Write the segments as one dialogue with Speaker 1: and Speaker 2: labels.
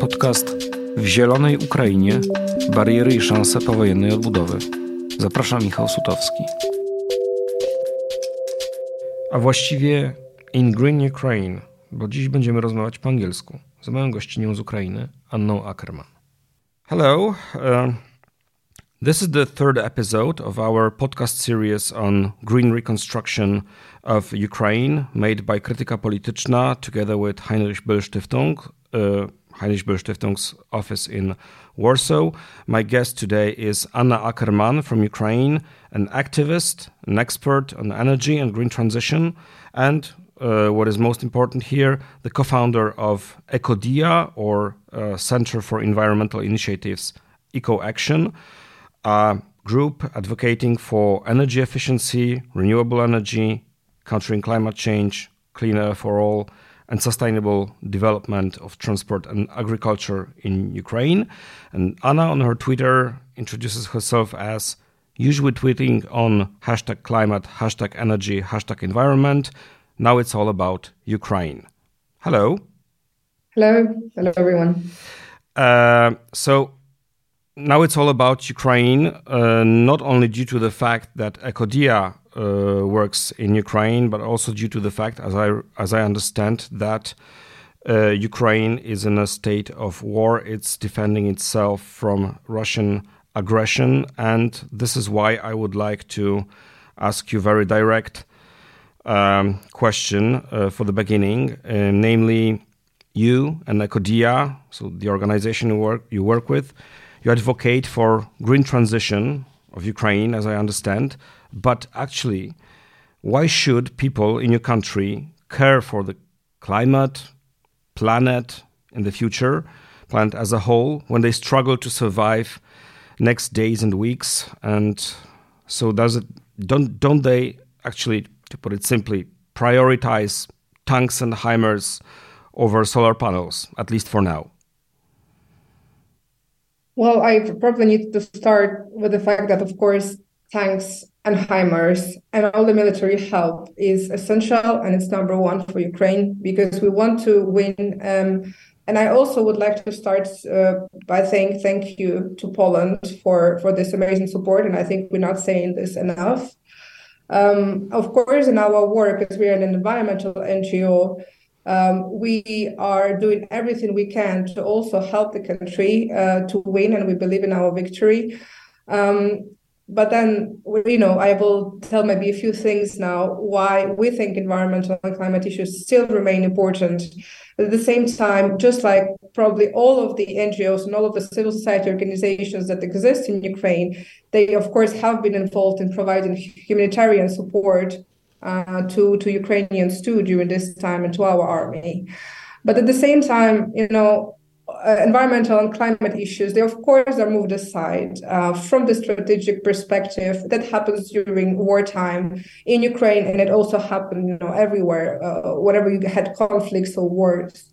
Speaker 1: Podcast W Zielonej Ukrainie bariery i szanse powojennej odbudowy. Zapraszam Michał Sutowski. A właściwie In Green Ukraine, bo dziś będziemy rozmawiać po angielsku z moją gościnią z Ukrainy, Anną Ackerman. Hello. Uh, this is the third episode of our podcast series on green reconstruction of Ukraine, made by Krytyka Polityczna together with Heinrich Böll Stiftung, uh, Heinrich Böll Stiftung's office in Warsaw. My guest today is Anna Ackermann from Ukraine, an activist, an expert on energy and green transition, and uh, what is most important here, the co founder of EcoDia, or uh, Center for Environmental Initiatives Eco Action, a group advocating for energy efficiency, renewable energy, countering climate change, clean air for all, and sustainable development of transport and agriculture in Ukraine. And Anna on her Twitter introduces herself as usually tweeting on hashtag climate, hashtag energy, hashtag environment. Now it's all about Ukraine. Hello.
Speaker 2: Hello. Hello, everyone.
Speaker 1: Uh, so now it's all about Ukraine, uh, not only due to the fact that Ecodia uh, works in Ukraine, but also due to the fact, as I as I understand, that uh, Ukraine is in a state of war. It's defending itself from Russian aggression, and this is why I would like to ask you very direct um, question uh, for the beginning, uh, namely, you and Ecodia, so the organization you work you work with, you advocate for green transition of Ukraine, as I understand. But actually, why should people in your country care for the climate, planet in the future, planet as a whole, when they struggle to survive next days and weeks? And so, does it don't don't they actually, to put it simply, prioritize tanks and HIMARS over solar panels, at least for now?
Speaker 2: Well, I probably need to start with the fact that, of course, tanks and HIMARS and all the military help is essential and it's number one for Ukraine because we want to win. Um, and I also would like to start uh, by saying thank you to Poland for, for this amazing support. And I think we're not saying this enough. Um, of course, in our work, as we are an environmental NGO, um, we are doing everything we can to also help the country uh, to win, and we believe in our victory. Um, but then you know i will tell maybe a few things now why we think environmental and climate issues still remain important at the same time just like probably all of the ngos and all of the civil society organizations that exist in ukraine they of course have been involved in providing humanitarian support uh, to to ukrainians too during this time and to our army but at the same time you know uh, environmental and climate issues, they of course are moved aside uh, from the strategic perspective. That happens during wartime in Ukraine, and it also happened, you know, everywhere. Uh, whenever you had conflicts or wars.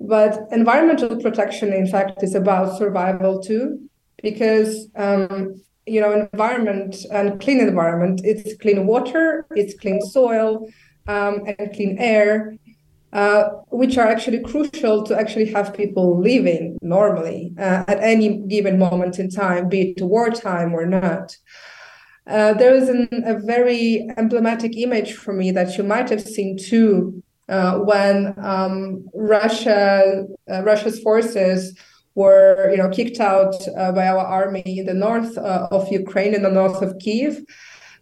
Speaker 2: But environmental protection, in fact, is about survival too, because um, you know, environment and clean environment, it's clean water, it's clean soil, um, and clean air uh, which are actually crucial to actually have people living normally uh, at any given moment in time, be it wartime or not. Uh, there is an, a very emblematic image for me that you might have seen too uh, when um, Russia, uh, Russia's forces were, you know, kicked out by our army in the north of Ukraine, in the north of Kiev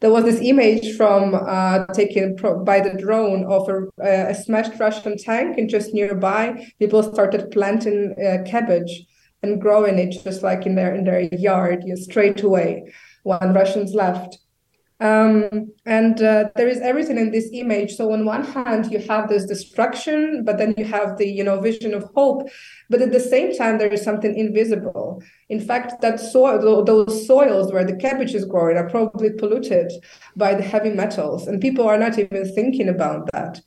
Speaker 2: there was this image from uh, taken pro- by the drone of a, a, smashed Russian tank, and just nearby, people started planting uh, cabbage and growing it just like in their in their yard, you straight away when Russians left. Um, and uh, there is everything in this image. So on one hand, you have this destruction, but then you have the you know vision of hope. But at the same time, there is something invisible. In fact, that soil, those soils where the cabbage is growing, are probably polluted by the heavy metals, and people are not even thinking about that.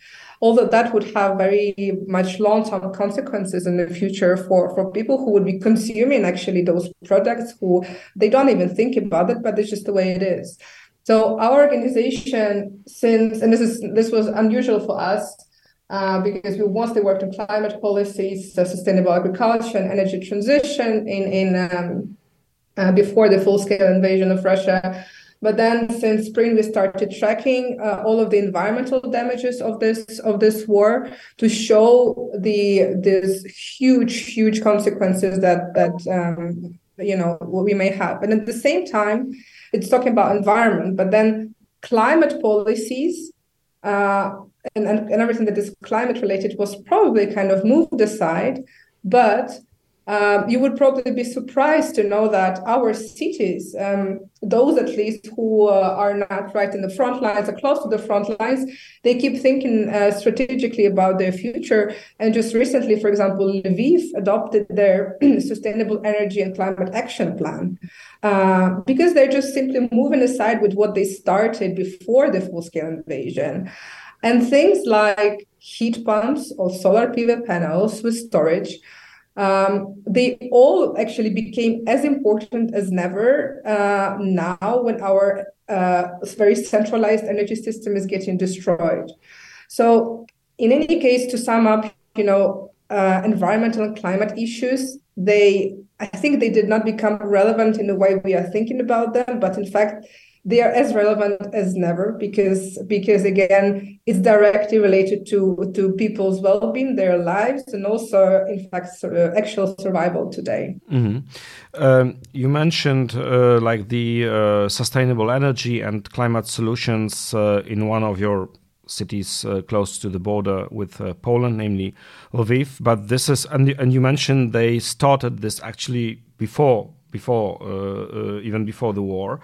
Speaker 2: Although that would have very much long-term consequences in the future for, for people who would be consuming actually those products who they don't even think about it, but it's just the way it is. So our organization, since and this is this was unusual for us, uh, because we mostly worked on climate policies, uh, sustainable agriculture, and energy transition in in um, uh, before the full-scale invasion of Russia. But then, since spring, we started tracking uh, all of the environmental damages of this of this war to show the this huge, huge consequences that that um, you know we may have. And at the same time, it's talking about environment, but then climate policies uh, and, and, and everything that is climate related was probably kind of moved aside. But um, you would probably be surprised to know that our cities, um, those at least who uh, are not right in the front lines or close to the front lines, they keep thinking uh, strategically about their future. And just recently, for example, Lviv adopted their sustainable energy and climate action plan uh, because they're just simply moving aside with what they started before the full scale invasion. And things like heat pumps or solar PV panels with storage um, they all actually became as important as never uh, now when our uh, very centralized energy system is getting destroyed. So, in any case, to sum up, you know, uh, environmental and climate issues, they I think they did not become relevant in the way we are thinking about them, but in fact, they are as relevant as never because because again it's directly related to to people's well-being their lives and also in fact sort of actual survival today
Speaker 1: mm-hmm. um, you mentioned uh, like the uh, sustainable energy and climate solutions uh, in one of your cities uh, close to the border with uh, Poland, namely Lviv. But this is, and, and you mentioned they started this actually before, before uh, even before the war.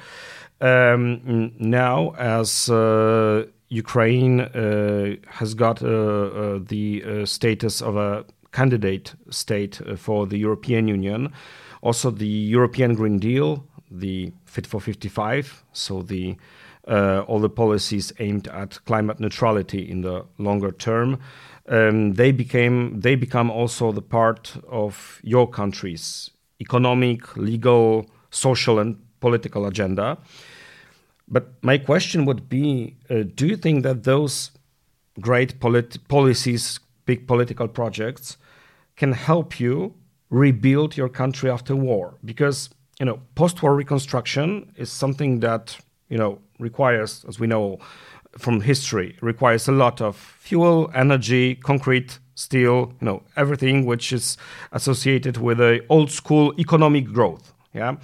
Speaker 1: Um, now, as uh, Ukraine uh, has got uh, uh the uh, status of a candidate state uh, for the European Union, also the European Green Deal, the Fit for 55, so the all the policies aimed at climate neutrality in the longer term, um, they became they become also the part of your country's economic, legal, social, and political agenda. But my question would be uh, do you think that those great polit- policies, big political projects, can help you rebuild your country after war? Because, you know, post war reconstruction is something that, you know, requires, as we know from history, requires a lot of fuel, energy, concrete, steel, you know, everything which is associated with a old school economic growth. Yeah.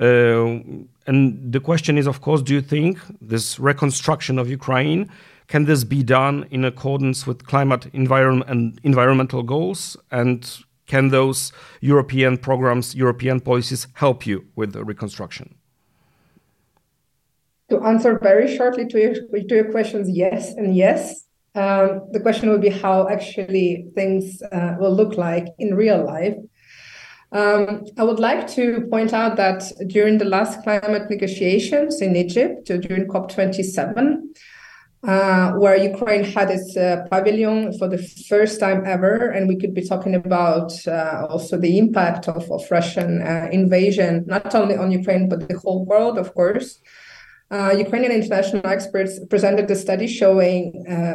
Speaker 1: Uh, and the question is, of course, do you think this reconstruction of Ukraine can this be done in accordance with climate environment and environmental goals? And can those European programs, European policies help you with the reconstruction?
Speaker 2: To answer very shortly to your, to your questions, yes and yes. Um, the question will be how actually things uh, will look like in real life. Um, I would like to point out that during the last climate negotiations in Egypt, uh, during COP27, uh, where Ukraine had its uh, pavilion for the first time ever, and we could be talking about uh, also the impact of, of Russian uh, invasion, not only on Ukraine, but the whole world, of course. Uh, Ukrainian international experts presented a study showing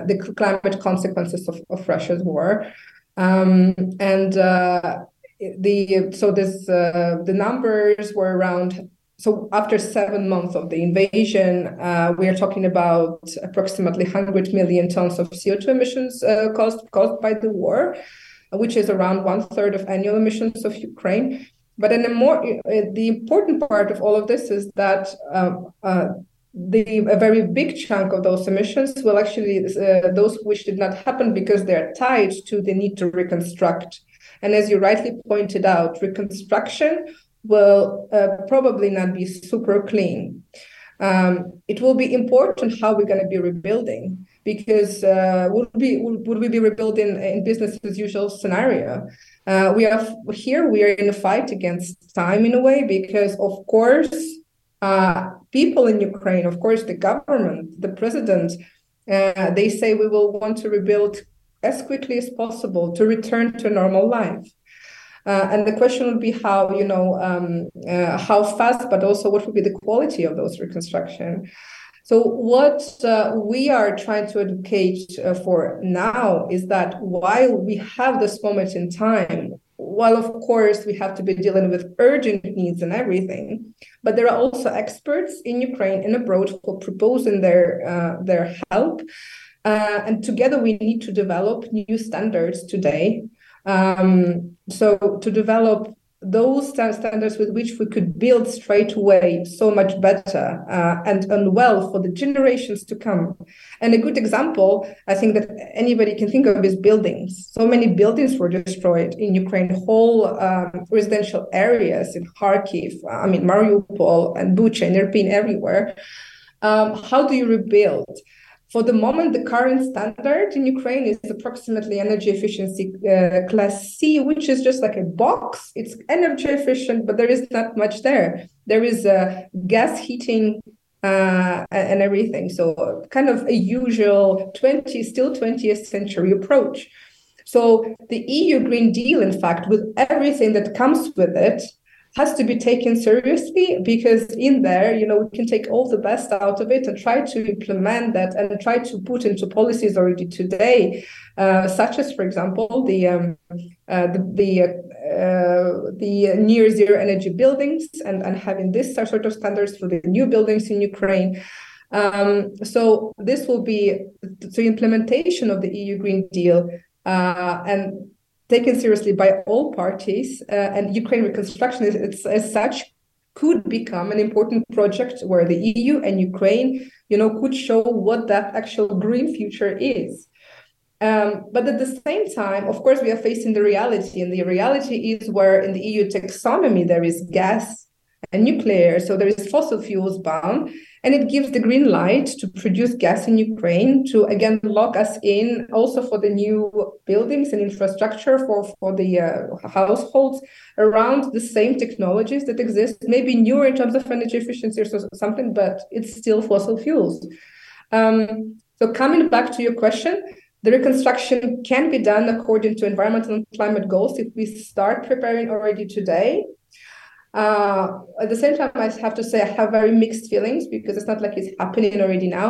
Speaker 2: the climate consequences of, of Russia's war. Um, and the so this uh, the numbers were around so after seven months of the invasion, uh, we are talking about approximately 100 million tons of CO2 emissions uh, caused caused by the war, which is around one third of annual emissions of Ukraine. But in a more uh, the important part of all of this is that um, uh, the a very big chunk of those emissions will actually uh, those which did not happen because they are tied to the need to reconstruct and as you rightly pointed out, reconstruction will uh, probably not be super clean. Um, it will be important how we're going to be rebuilding because uh, would we would we be rebuilding in business as usual scenario? Uh, we are here. We are in a fight against time in a way because, of course, uh, people in Ukraine, of course, the government, the president, uh, they say we will want to rebuild as quickly as possible to return to normal life. Uh, and the question would be how, you know, um, uh, how fast, but also what would be the quality of those reconstruction. So, what uh, we are trying to advocate uh, for now is that while we have this moment in time, while of course we have to be dealing with urgent needs and everything, but there are also experts in Ukraine and abroad who are proposing their uh, their help, uh, and together we need to develop new standards today. Um, so to develop those standards with which we could build straight away so much better uh, and, and well for the generations to come. And a good example, I think that anybody can think of is buildings. So many buildings were destroyed in Ukraine, whole um, residential areas in Kharkiv, I mean, Mariupol and Bucha and Irpin everywhere. Um, how do you rebuild? For the moment, the current standard in Ukraine is approximately energy efficiency uh, class C, which is just like a box. It's energy efficient, but there is not much there. There is uh, gas heating uh, and everything. So, kind of a usual 20, still 20th century approach. So, the EU Green Deal, in fact, with everything that comes with it, has to be taken seriously because in there, you know, we can take all the best out of it and try to implement that and try to put into policies already today, uh, such as, for example, the um, uh, the the, uh, the near zero energy buildings and and having this sort of standards for the new buildings in Ukraine. Um, so this will be the implementation of the EU Green Deal uh, and taken seriously by all parties, uh, and Ukraine reconstruction is, as such could become an important project where the EU and Ukraine, you know, could show what that actual green future is. Um, but at the same time, of course, we are facing the reality, and the reality is where in the EU taxonomy there is gas and nuclear, so there is fossil fuels bound, and it gives the green light to produce gas in Ukraine to again lock us in also for the new buildings and infrastructure for for the uh, households around the same technologies that exist, maybe newer in terms of energy efficiency or something, but it's still fossil fuels. Um, so coming back to your question, the reconstruction can be done according to environmental and climate goals if we start preparing already today uh, at the same time, I have to say I have very mixed feelings because it's not like it's happening already now.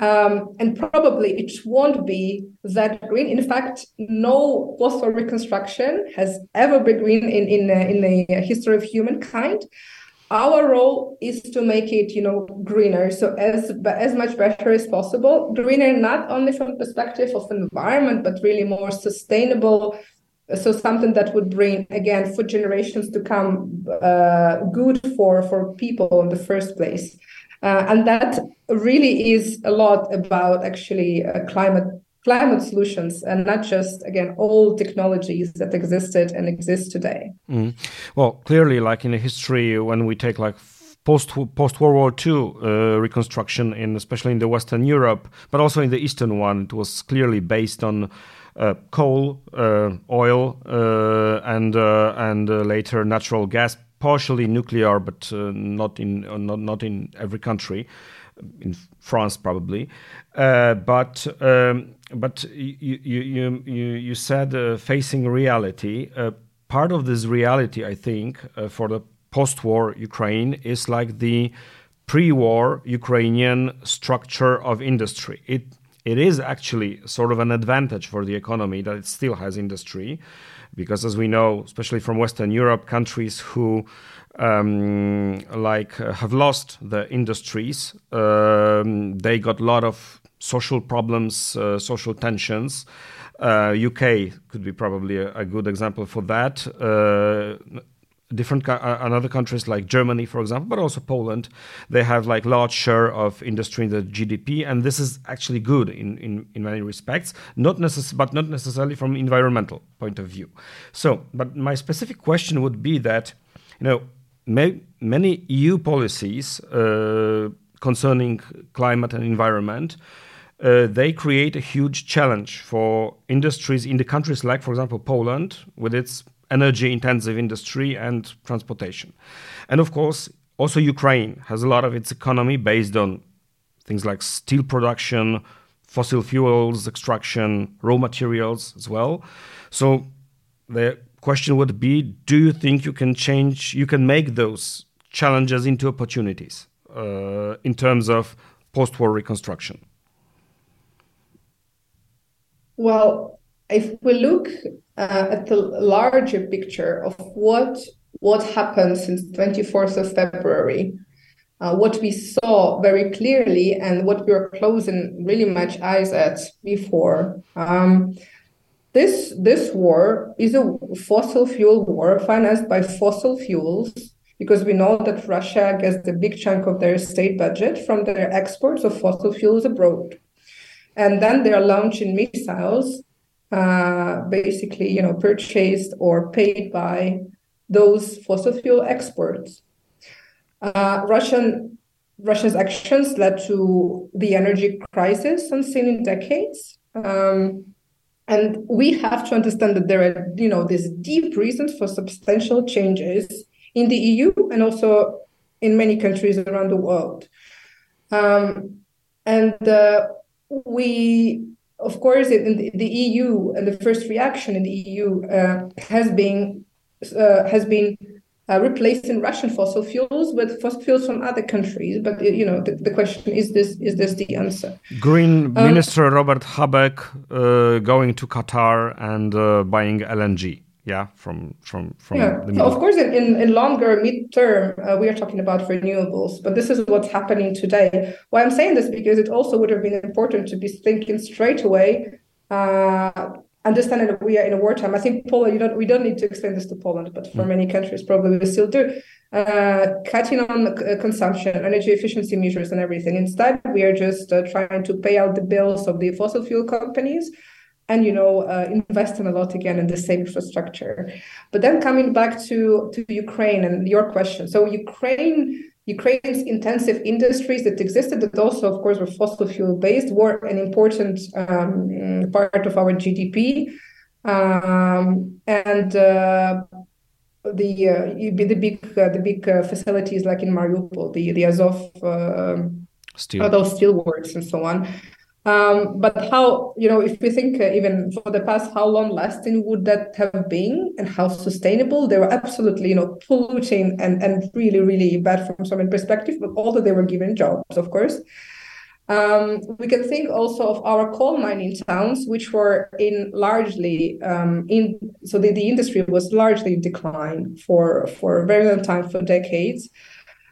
Speaker 2: Um, and probably it won't be that green. In fact, no post-war reconstruction has ever been green in in uh, in the history of humankind. Our role is to make it, you know, greener. So as as much better as possible. Greener not only from perspective of the environment, but really more sustainable, so something that would bring again for generations to come uh, good for for people in the first place uh, and that really is a lot about actually uh, climate climate solutions and not just again all technologies that existed and exist today
Speaker 1: mm. well clearly like in the history when we take like post post World War II uh, reconstruction in especially in the Western Europe, but also in the Eastern one, it was clearly based on Uh, coal, uh, oil, uh, and uh, and uh, later natural gas, partially nuclear, but not in not not in every country, in France probably. but um, but you you you you said facing reality. part of this reality, I think, for the post-war Ukraine is like the pre-war Ukrainian structure of industry. It it is actually sort of an advantage for the economy that it still has industry, because as we know, especially from Western Europe, countries who um, like uh, have lost the industries, um, they got a lot of social problems, uh, social tensions. Uh, UK could be probably a, a, good example for that. Uh, different uh, another countries like Germany, for example, but also Poland, they have like large share of industry in the GDP, and this is actually good in in, in many respects, not necess- but not necessarily from environmental point of view. So, but my specific question would be that, you know, may, many EU policies uh, concerning climate and environment. Uh, they create a huge challenge for industries in the countries like, for example, Poland, with its energy intensive industry and transportation. And of course, also Ukraine has a lot of its economy based on things like steel production, fossil fuels extraction, raw materials as well. So the question would be do you think you can change, you can make those challenges into opportunities uh, in terms of post war reconstruction?
Speaker 2: Well, if we look uh, at the larger picture of what what happened since 24th of February, uh, what we saw very clearly and what we were closing really much eyes at before. Um, this this war is a fossil fuel war financed by fossil fuels because we know that Russia gets the big chunk of their state budget from their exports of fossil fuels abroad. And then they're launching missiles, uh, basically, you know, purchased or paid by those fossil fuel exports. Uh, Russian Russia's actions led to the energy crisis unseen in decades. Um, and we have to understand that there are, you know, these deep reasons for substantial changes in the EU and also in many countries around the world. Um, and uh, we, of course, in the, the, EU and the first reaction in the EU uh, has been uh, has been uh, replacing Russian fossil fuels with fossil fuels from other countries. But you know, the, the question is this: is this the answer?
Speaker 1: Green um, Minister Robert Habeck uh, going to Qatar and uh, buying LNG. Yeah, from from from.
Speaker 2: Yeah, so of course, in, in, longer mid-term, uh, we are talking about renewables, but this is what's happening today. Why I'm saying this because it also would have been important to be thinking straight away uh, understanding that we are in a wartime. I think Poland, you don't, we don't need to explain this to Poland, but for mm. many countries, probably we still do. Uh, cutting on uh, consumption, energy efficiency measures, and everything. Instead, we are just uh, trying to pay out the bills of the fossil fuel companies, and you know, uh, investing a lot again in the same infrastructure. But then coming back to to Ukraine and your question, so Ukraine Ukraine's intensive industries that existed, that also, of course, were fossil fuel based, were an important um, part of our GDP. Um, and uh, the uh, the big uh, the big uh, facilities like in Mariupol, the the Azov, uh, steel. those steel works and so on, um, but how, you know, if we think uh, even for the past, how long lasting would that have been and how sustainable? They were absolutely, you know, polluting and, and really, really bad from some perspective, but although they were given jobs, of course. Um, we can think also of our coal mining towns, which were in largely um, in so the, the industry was largely in decline for for a very long time, for decades.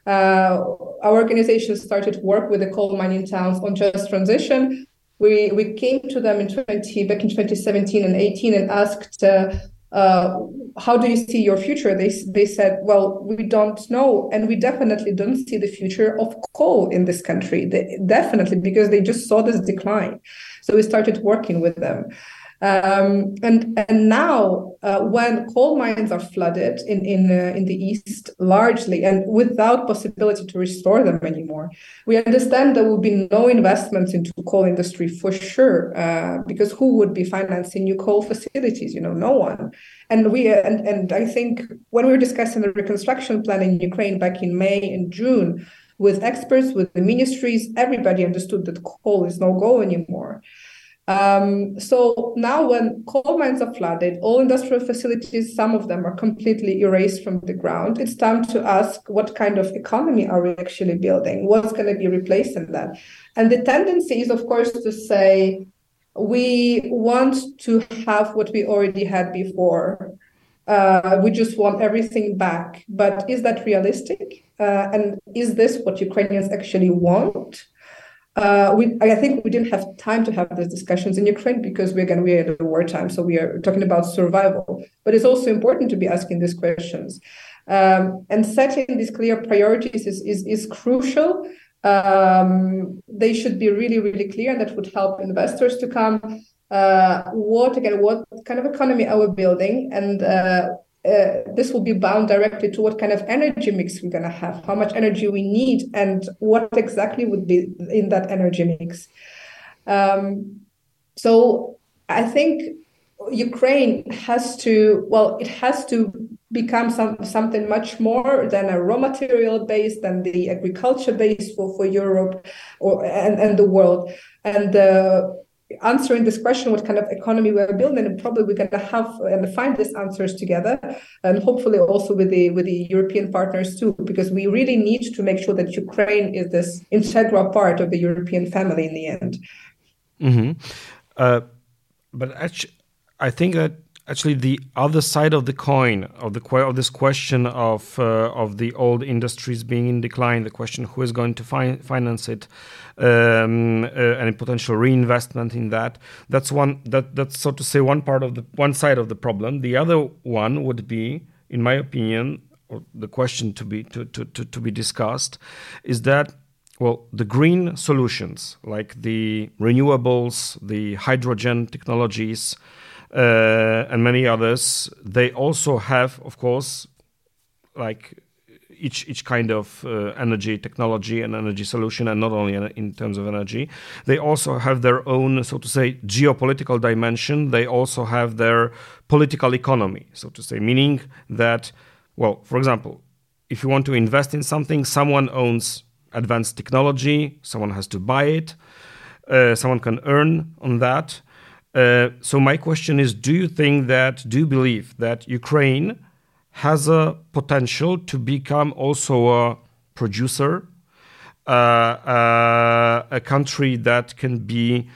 Speaker 2: Uh, our organization started work with the coal mining towns on just transition. We we came to them in 20 back in 2017 and 18 and asked. Uh, uh, how do you see your future? They they said, well, we don't know, and we definitely don't see the future of coal in this country. They, definitely because they just saw this decline. So we started working with them. Um, and and now, uh, when coal mines are flooded in in uh, in the east largely, and without possibility to restore them anymore, we understand there will be no investments into coal industry for sure, uh, because who would be financing new coal facilities? You know, no one. And we and and I think when we were discussing the reconstruction plan in Ukraine back in May and June with experts, with the ministries, everybody understood that coal is no go anymore. Um, so now, when coal mines are flooded, all industrial facilities, some of them are completely erased from the ground. It's time to ask what kind of economy are we actually building? What's going to be replacing that? And the tendency is, of course, to say we want to have what we already had before. Uh, we just want everything back. But is that realistic? Uh, and is this what Ukrainians actually want? Uh, we, I think we didn't have time to have those discussions in Ukraine because we again we're at a wartime, so we are talking about survival. But it's also important to be asking these questions, um, and setting these clear priorities is is, is crucial. Um, they should be really really clear, and that would help investors to come. Uh, what again? What kind of economy are we building, and uh, uh, this will be bound directly to what kind of energy mix we're going to have, how much energy we need, and what exactly would be in that energy mix. Um, so I think Ukraine has to, well, it has to become some, something much more than a raw material base, than the agriculture base for, for Europe or and, and the world. And uh, answering this question, what kind of economy we're building, and probably we're going to have and find these answers together, and hopefully also with the with the European partners too, because we really need to make sure that Ukraine is this integral part of the European family in the end.
Speaker 1: Mm-hmm. Uh, but actually, I think that actually the other side of the coin of the of this question of uh, of the old industries being in decline, the question who is going to fi- finance it, um, uh, and potential reinvestment in that. That's one that that's so to say one part of the one side of the problem. The other one would be, in my opinion, the question to be to, to, to, to be discussed is that well, the green solutions like the renewables, the hydrogen technologies, and many others, they also have, of course, like each each kind of uh, energy technology and energy solution, and not only in terms of energy, they also have their own, so to say, geopolitical dimension. They also have their political economy, so to say, meaning that, well, for example, if you want to invest in something, someone owns advanced technology, someone has to buy it, uh, someone can earn on that. Uh, so my question is: Do you think that? Do you believe that Ukraine has a potential to become also a producer, uh, uh, a country that can be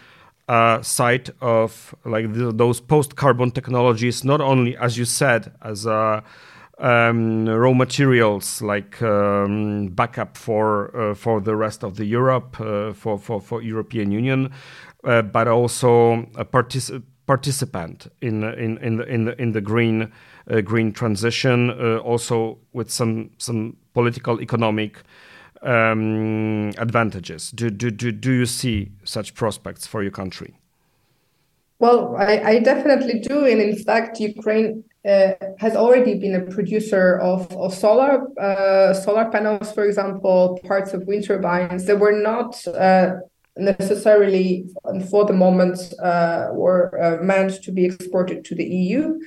Speaker 1: a site of like the, those post-carbon technologies, not only as you said as a um, raw materials like um, backup for uh, for the rest of the Europe uh, for, for for European Union, uh, but also a partic- participant in in in the in the, in the green uh, green transition, uh, also with some some political economic um, advantages. Do, do do do you see such prospects for your country?
Speaker 2: Well, I, I definitely do, and in fact, Ukraine uh, has already been a producer of, of solar uh, solar panels, for example, parts of wind turbines. that were not uh, necessarily for the moment uh, were uh, meant to be exported to the EU,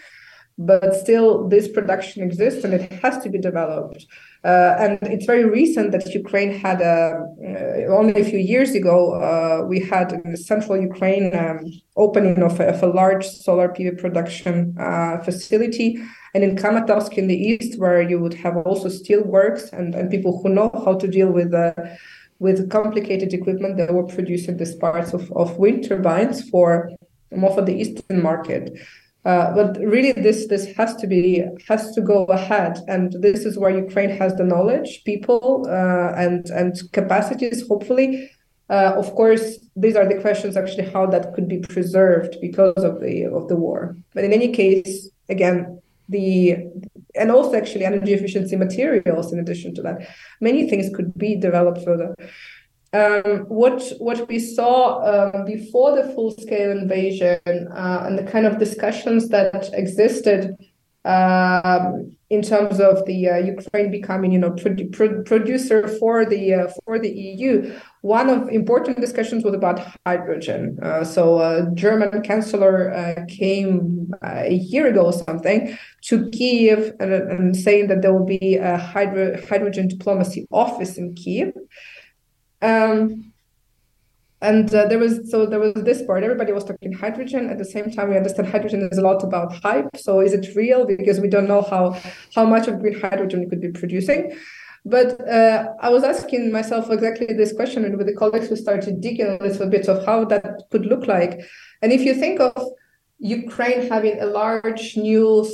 Speaker 2: but still this production exists and it has to be developed. Uh, and it's very recent that Ukraine had a uh, only a few years ago uh, we had in central Ukraine um, opening of a, of a, large solar PV production uh, facility, and in Kramatorsk in the east, where you would have also steel works and, and people who know how to deal with with complicated equipment that were producing these parts of, of wind turbines for more for the eastern market. Uh, but really, this this has to be has to go ahead, and this is where Ukraine has the knowledge, people, uh, and and capacities. Hopefully, uh, of course, these are the questions actually how that could be preserved because of the of the war. But in any case, again, the and also actually energy efficiency materials in addition to that. Many things could be developed further. Um, what what we saw um, before the full scale invasion uh, and the kind of discussions that existed um, in terms of the uh, Ukraine becoming, you know, pro- pro- producer for the uh, for the EU. One of important discussions was about hydrogen. Uh, so, a German chancellor uh, came uh, a year ago or something to Kiev and, and, saying that there will be a hydro- hydrogen diplomacy office in Kiev. Um, and uh, there was so there was this part everybody was talking hydrogen. At the same time we understand hydrogen is a lot about hype. So is it real? Because we don't know how how much of green hydrogen we could be producing. But uh, i was asking myself exactly this question and with the colleagues we started digging a little bit of how that could look like. And if you think of ukraine having a large new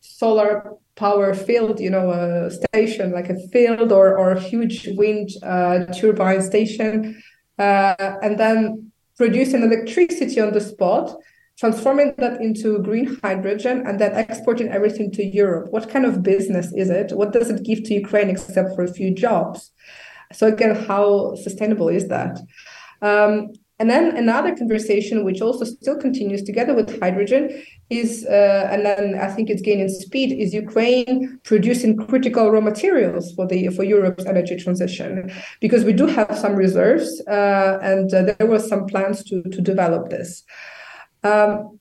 Speaker 2: solar power field, you know, a station like a field or, or a huge wind uh, turbine station and then producing electricity on the spot, transforming that into green hydrogen, and then exporting everything to Europe. What kind of business is it? What does it give to Ukraine except for a few jobs? So again, how sustainable is that? Um, and then another conversation, which also still continues together with hydrogen, is, uh, and then I think it's gaining speed, is Ukraine producing critical raw materials for the for Europe's energy transition? Because we do have some reserves, uh, and uh, there were some plans to to develop this. Um,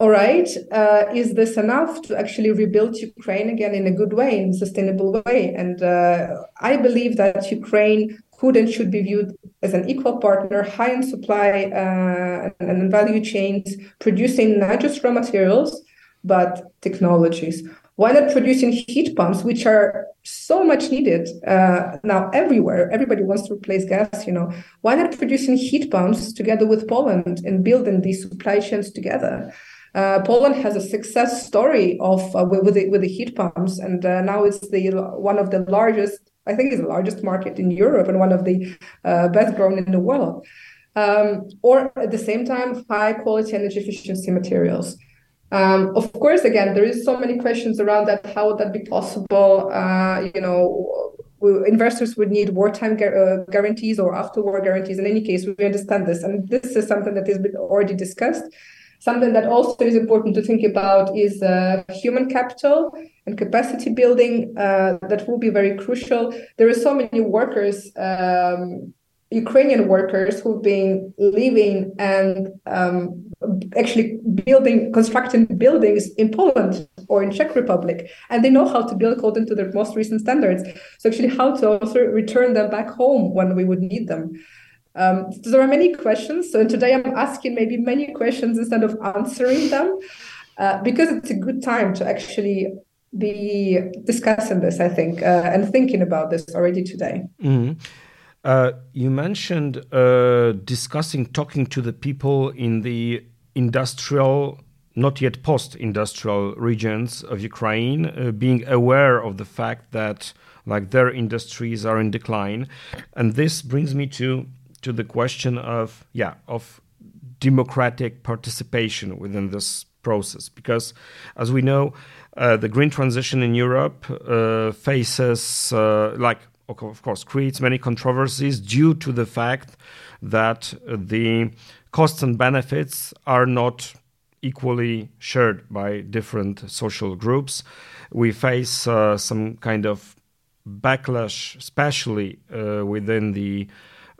Speaker 2: all right, uh, is this enough to actually rebuild Ukraine again in a good way, in a sustainable way? And uh, I believe that Ukraine who then should be viewed as an equal partner, high in supply uh, and, value chains, producing not just raw materials, but technologies. Why not producing heat pumps, which are so much needed uh, now everywhere? Everybody wants to replace gas, you know. Why not producing heat pumps together with Poland and building these supply chains together? Uh, Poland has a success story of uh, with the, with the heat pumps, and uh, now it's the one of the largest I think is the largest market in Europe and one of the uh, best grown in the world. Um, or at the same time, high quality energy efficiency materials. Um, of course, again, there is so many questions around that. How would that be possible? Uh, you know, investors would need wartime uh, guarantees or after-war guarantees. In any case, we understand this, and this is something that has been already discussed. Something that also is important to think about is uh, human capital and capacity building. Uh, that will be very crucial. There are so many workers, um, Ukrainian workers, who've been living and um, actually building, constructing buildings in Poland or in Czech Republic, and they know how to build according to their most recent standards. So actually, how to also return them back home when we would need them. Um, so there are many questions. So today I'm asking maybe many questions instead of answering them, uh, because it's a good time to actually be discussing this, I think, uh, and thinking about this already today.
Speaker 1: Mm-hmm. Uh, you mentioned uh, discussing, talking to the people in the industrial, not yet post industrial regions of Ukraine, uh, being aware of the fact that like their industries are in decline. And this brings me to to the question of yeah of democratic participation within this process. Because as we know uh, the green transition in europe uh, faces uh, like of course creates many controversies due to the fact that the costs and benefits are not equally shared by different social groups. We face uh, some kind of backlash especially uh, within the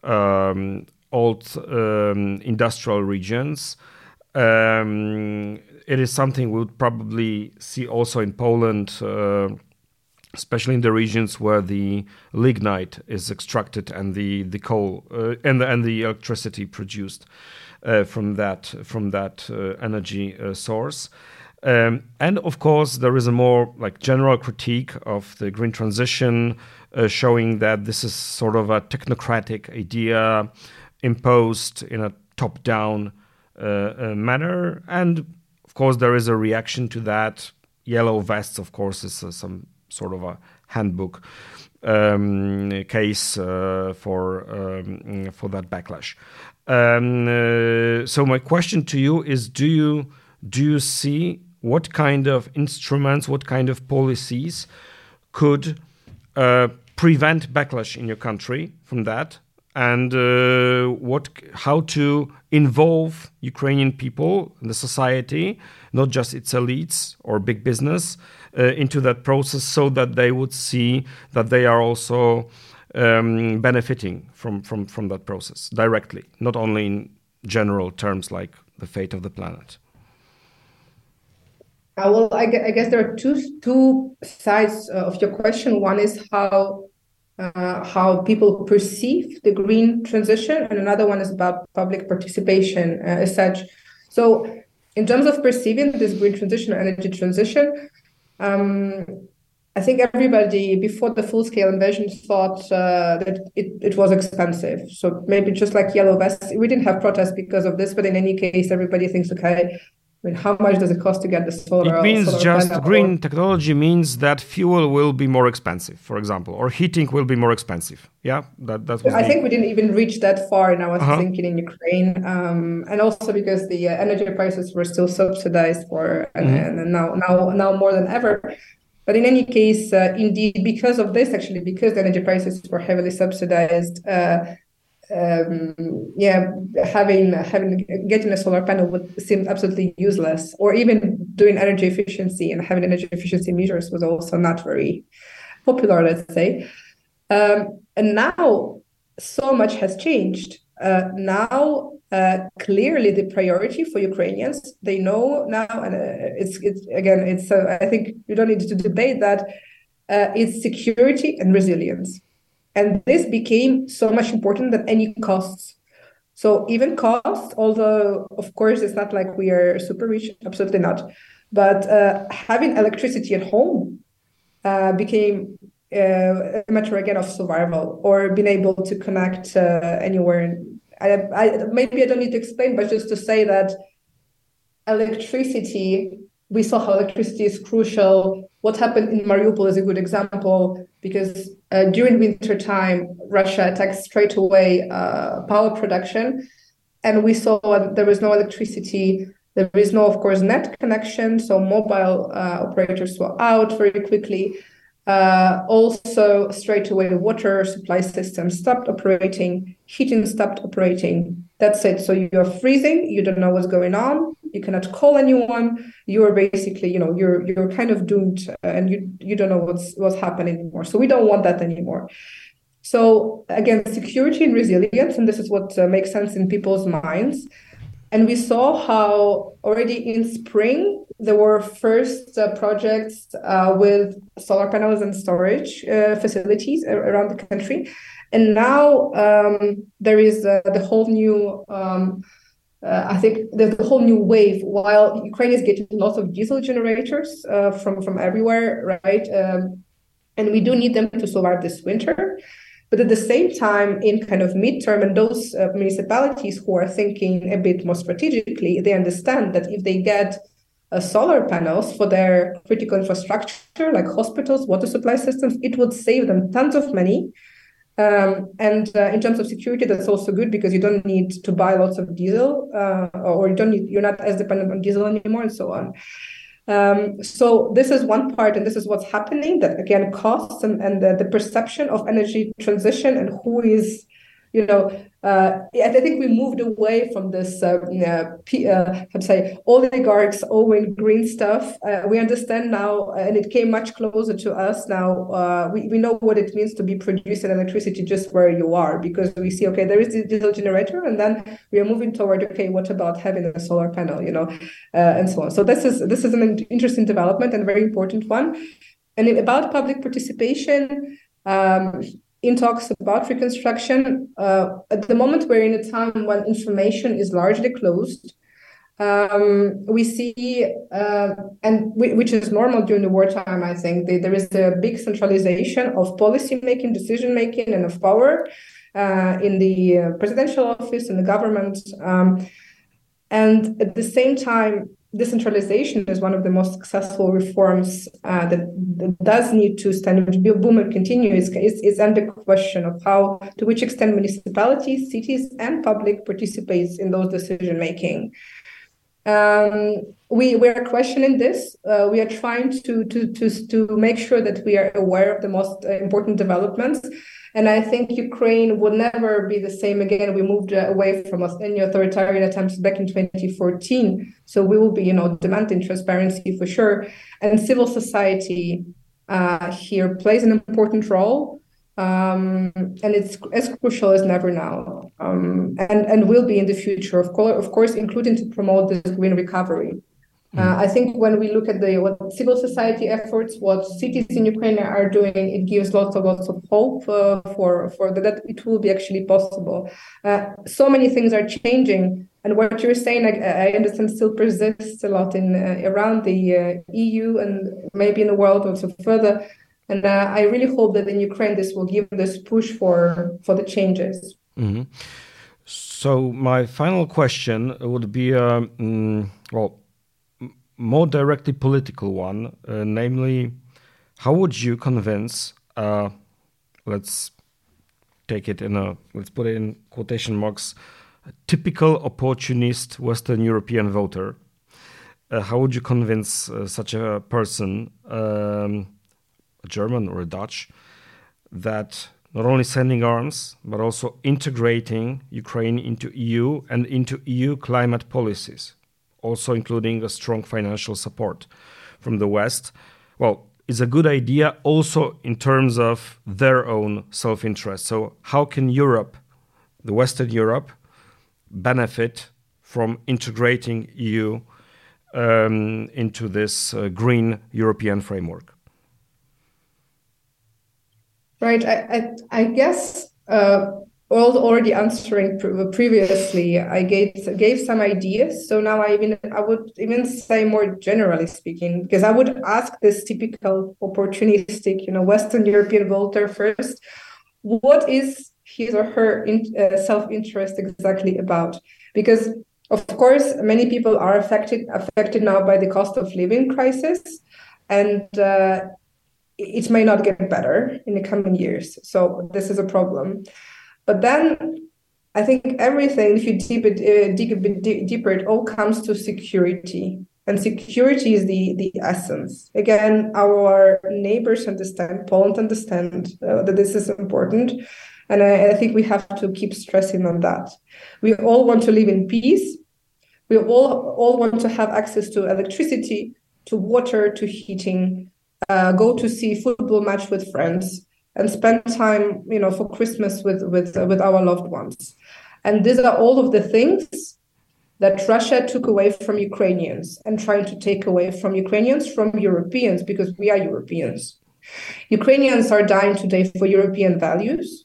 Speaker 1: um, old um, industrial regions. Um, it is something we would probably see also in Poland, uh, especially in the regions where the lignite is extracted and the the coal uh, and the, and the electricity produced uh, from that from that uh, energy uh, source. Um, and of course, there is a more like general critique of the green transition, uh, showing that this is sort of a technocratic idea imposed in a top-down uh, uh, manner. And of course, there is a reaction to that. Yellow vests, of course, is uh, some sort of a handbook um, case uh, for um, for that backlash. Um, uh, so my question to you is: Do you do you see what kind of instruments, what kind of policies could uh, prevent backlash in your country from that, and uh, what, how to involve Ukrainian people, the society, not just its elites or big business, uh, into that process, so that they would see that they are also um, benefiting from, from from that process directly, not only in general terms like the fate of the planet.
Speaker 2: Well, I, I, guess there are two two sides uh, of your question. One is how uh, how people perceive the green transition, and another one is about public participation uh, as such. So, in terms of perceiving this green transition, energy transition, um, I think everybody before the full scale invasion thought uh, that it, it was expensive. So maybe just like yellow vests, we didn't have protests because of this, but in any case, everybody thinks, okay, I mean, how much does it cost to get the solar?
Speaker 1: It means
Speaker 2: solar
Speaker 1: just green or... technology means that fuel will be more expensive, for example, or heating will be more expensive. Yeah, that that's.
Speaker 2: I the... think we didn't even reach that far in our uh-huh. thinking in Ukraine, um, and also because the uh, energy prices were still subsidized for, and, mm-hmm. and, now now now more than ever. But in any case, uh, indeed, because of this, actually, because the energy prices were heavily subsidized, uh, um, yeah, having having getting a solar panel would seem absolutely useless, or even doing energy efficiency and having energy efficiency measures was also not very popular, let's say. Um, and now so much has changed. Uh, now, uh, clearly, the priority for Ukrainians, they know now, and uh, it's it's again, it's uh, I think you don't need to debate that. Uh, it's security and resilience And this became so much important than any costs. So even costs, although of course it's not like we are super rich, absolutely not. But uh, having electricity at home uh, became uh, a matter again of survival or being able to connect uh, anywhere. I, I, maybe I don't need to explain, but just to say that electricity, we saw how electricity is crucial. What happened in Mariupol is a good example because uh, during winter time, Russia attacked straight away uh, power production, and we saw there was no electricity. There is no, of course, net connection, so mobile uh, operators were out very quickly. Uh, also, straight away, water supply system stopped operating, heating stopped operating. That's it. So you're freezing. You don't know what's going on. You cannot call anyone. You are basically, you know, you're you're kind of doomed, uh, and you you don't know what's what's happening anymore. So we don't want that anymore. So again, security and resilience, and this is what uh, makes sense in people's minds. And we saw how already in spring there were first uh, projects uh, with solar panels and storage uh, facilities around the country. And now um, there is uh, the whole new, um, uh, I think there's a whole new wave. While Ukraine is getting lots of diesel generators uh, from, from everywhere, right? Um, and we do need them to survive this winter. But at the same time, in kind of midterm, and those uh, municipalities who are thinking a bit more strategically, they understand that if they get uh, solar panels for their critical infrastructure, like hospitals, water supply systems, it would save them tons of money. Um, and uh, in terms of security, that's also good because you don't need to buy lots of diesel, uh, or you don't need, you're not as dependent on diesel anymore, and so on. Um, so this is one part, and this is what's happening. That again, costs and, and the, the perception of energy transition and who is you know, uh, I think we moved away from this, uh, uh, uh, to say, oligarchs owing green stuff. Uh, we understand now, and it came much closer to us now. Uh, we, we know what it means to be producing electricity just where you are, because we see, okay, there is a diesel generator, and then we are moving toward, okay, what about having a solar panel, you know, and so on. So this is this is an interesting development and a very important one. And about public participation. Um, in talks about reconstruction. Uh, at the moment, we're in a time when information is largely closed. Um, we see, uh, and w- which is normal during the wartime, I think, they, there is a big centralization of policy making, decision making, and of power uh, in the uh, presidential office and the government. Um, and at the same time, decentralization is one of the most successful reforms uh, that, that, does need to stand boom and continue is, is, is under question of how to which extent municipalities cities and public participates in those decision making. Um, we we are questioning this. Uh, we are trying to, to to to make sure that we are aware of the most important developments and I think Ukraine will never be the same again. We moved away from any authoritarian attempts back in 2014. So we will be, you know, demanding transparency for sure. And civil society uh, here plays an important role. Um, and it's as crucial as never now, um, and and will be in the future, of course, of course, including to promote this green recovery. Uh, mm. I think when we look at the what civil society efforts, what cities in Ukraine are doing, it gives lots of lots of hope uh, for for the, that it will be actually possible. Uh, so many things are changing, and what you're saying, I, I understand, still persists a lot in uh, around the uh, EU and maybe in the world also further. And uh, I really hope that in Ukraine this will give this push for for the changes.
Speaker 1: Mm-hmm. So my final question would be, um, well more directly political one, uh, namely, how would you convince, uh, let's take it in a, let's put it in quotation marks, a typical opportunist Western European voter? Uh, how would you convince uh, such a person, um, a German or a Dutch, that not only sending arms but also integrating Ukraine into EU and into EU climate policies? Also including a strong financial support from the West, well, is a good idea also in terms of their own self interest. So, how can Europe, the Western Europe, benefit from integrating EU um, into this uh, green European framework?
Speaker 2: Right. I I, I guess uh, already answering previously, I gave gave some ideas. So now I even I would even say more generally speaking, because I would ask this typical opportunistic, you know, Western European voter first, what is his or her in, uh, self interest exactly about? Because of course, many people are affected affected now by the cost of living crisis, and uh, it may not get better in the coming years. So this is a problem. But then I think everything, if you deep it, uh, dig a bit deeper, it all comes to security. And security is the, the essence. Again, our neighbors understand, Poland understand uh, that this is important. And I, I think we have to keep stressing on that. We all want to live in peace. We all, all want to have access to electricity, to water, to heating, uh, go to see football match with friends, and spend time, you know, for Christmas with with uh, with our loved ones. And these are all of the things that Russia took away from Ukrainians and trying to take away from Ukrainians from Europeans because we are Europeans. Ukrainians are dying today for European values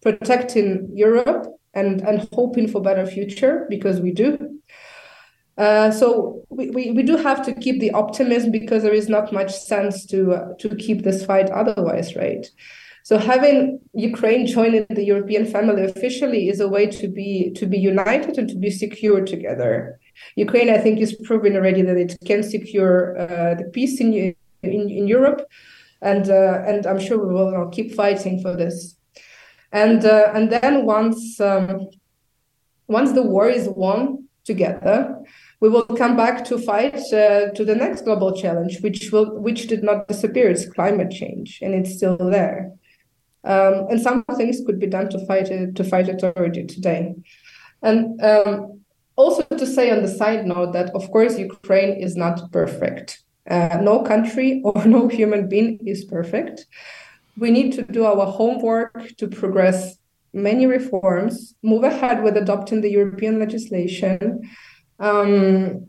Speaker 2: protecting Europe and, and hoping for better future because we do. Uh, so we, we, we do have to keep the optimism because there is not much sense to uh, to keep this fight otherwise, right? So having Ukraine join the European family officially is a way to be to be united and to be secure together. Ukraine, I think, is proven already that it can secure uh, the peace in, in in Europe, and uh, and I'm sure we will keep fighting for this and uh, and then once um, once the war is won together we will come back to fight uh, to the next global challenge which will which did not disappear it's climate change and it's still there. Um, and some things could be done to fight it to fight it already today. And um, also to say on the side note that of course ukraine is not perfect. Uh, no country or no human being is perfect. We need to do our homework to progress many reforms, move ahead with adopting the European legislation. Um,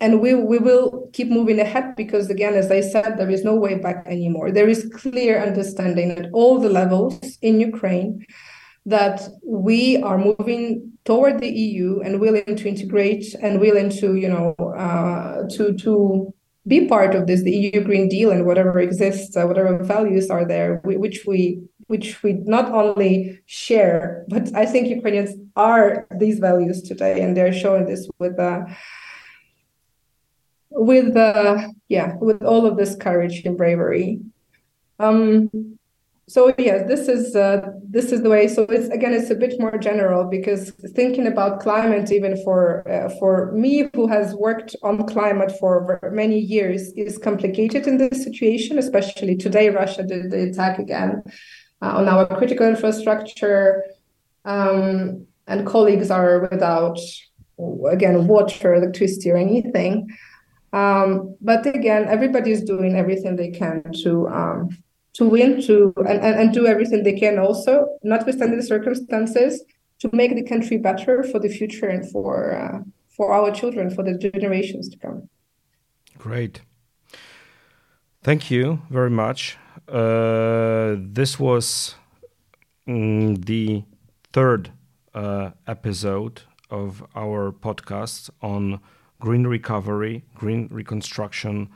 Speaker 2: and we, we will keep moving ahead because, again, as I said, there is no way back anymore. There is clear understanding at all the levels in Ukraine that we are moving toward the EU and willing to integrate and willing to, you know, uh, to to be part of this, the EU Green Deal and whatever exists, uh, whatever values are there, we, which we which we not only share, but I think Ukrainians are these values today, and they're showing this with uh, with uh, yeah, with all of this courage and bravery. Um, so yes this is uh, this is the way so it's again it's a bit more general because thinking about climate even for uh, for me who has worked on climate for many years is complicated in this situation especially today russia did the attack again uh, on our critical infrastructure um, and colleagues are without again water electricity or anything. Um, but again everybody is doing everything they can to um, to win to and, and, and do everything they can also notwithstanding the circumstances to make the country better for the future and for uh, for our children for the generations to come.
Speaker 1: Great. Thank you very much uh, this was mm, the third uh, episode of our podcast on green recovery green reconstruction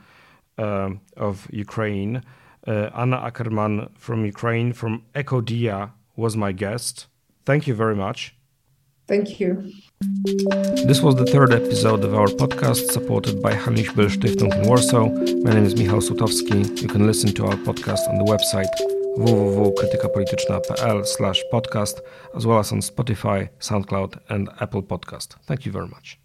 Speaker 1: uh, of ukraine uh, Anna Ackermann from Ukraine, from Ecodia, was my guest. Thank you very much.
Speaker 2: Thank you.
Speaker 1: This was the third episode of our podcast supported by Böll Stiftung in Warsaw. My name is Michał Sutowski. You can listen to our podcast on the website www.krytykapolityczna.pl slash podcast as well as on Spotify, SoundCloud and Apple Podcast. Thank you very much.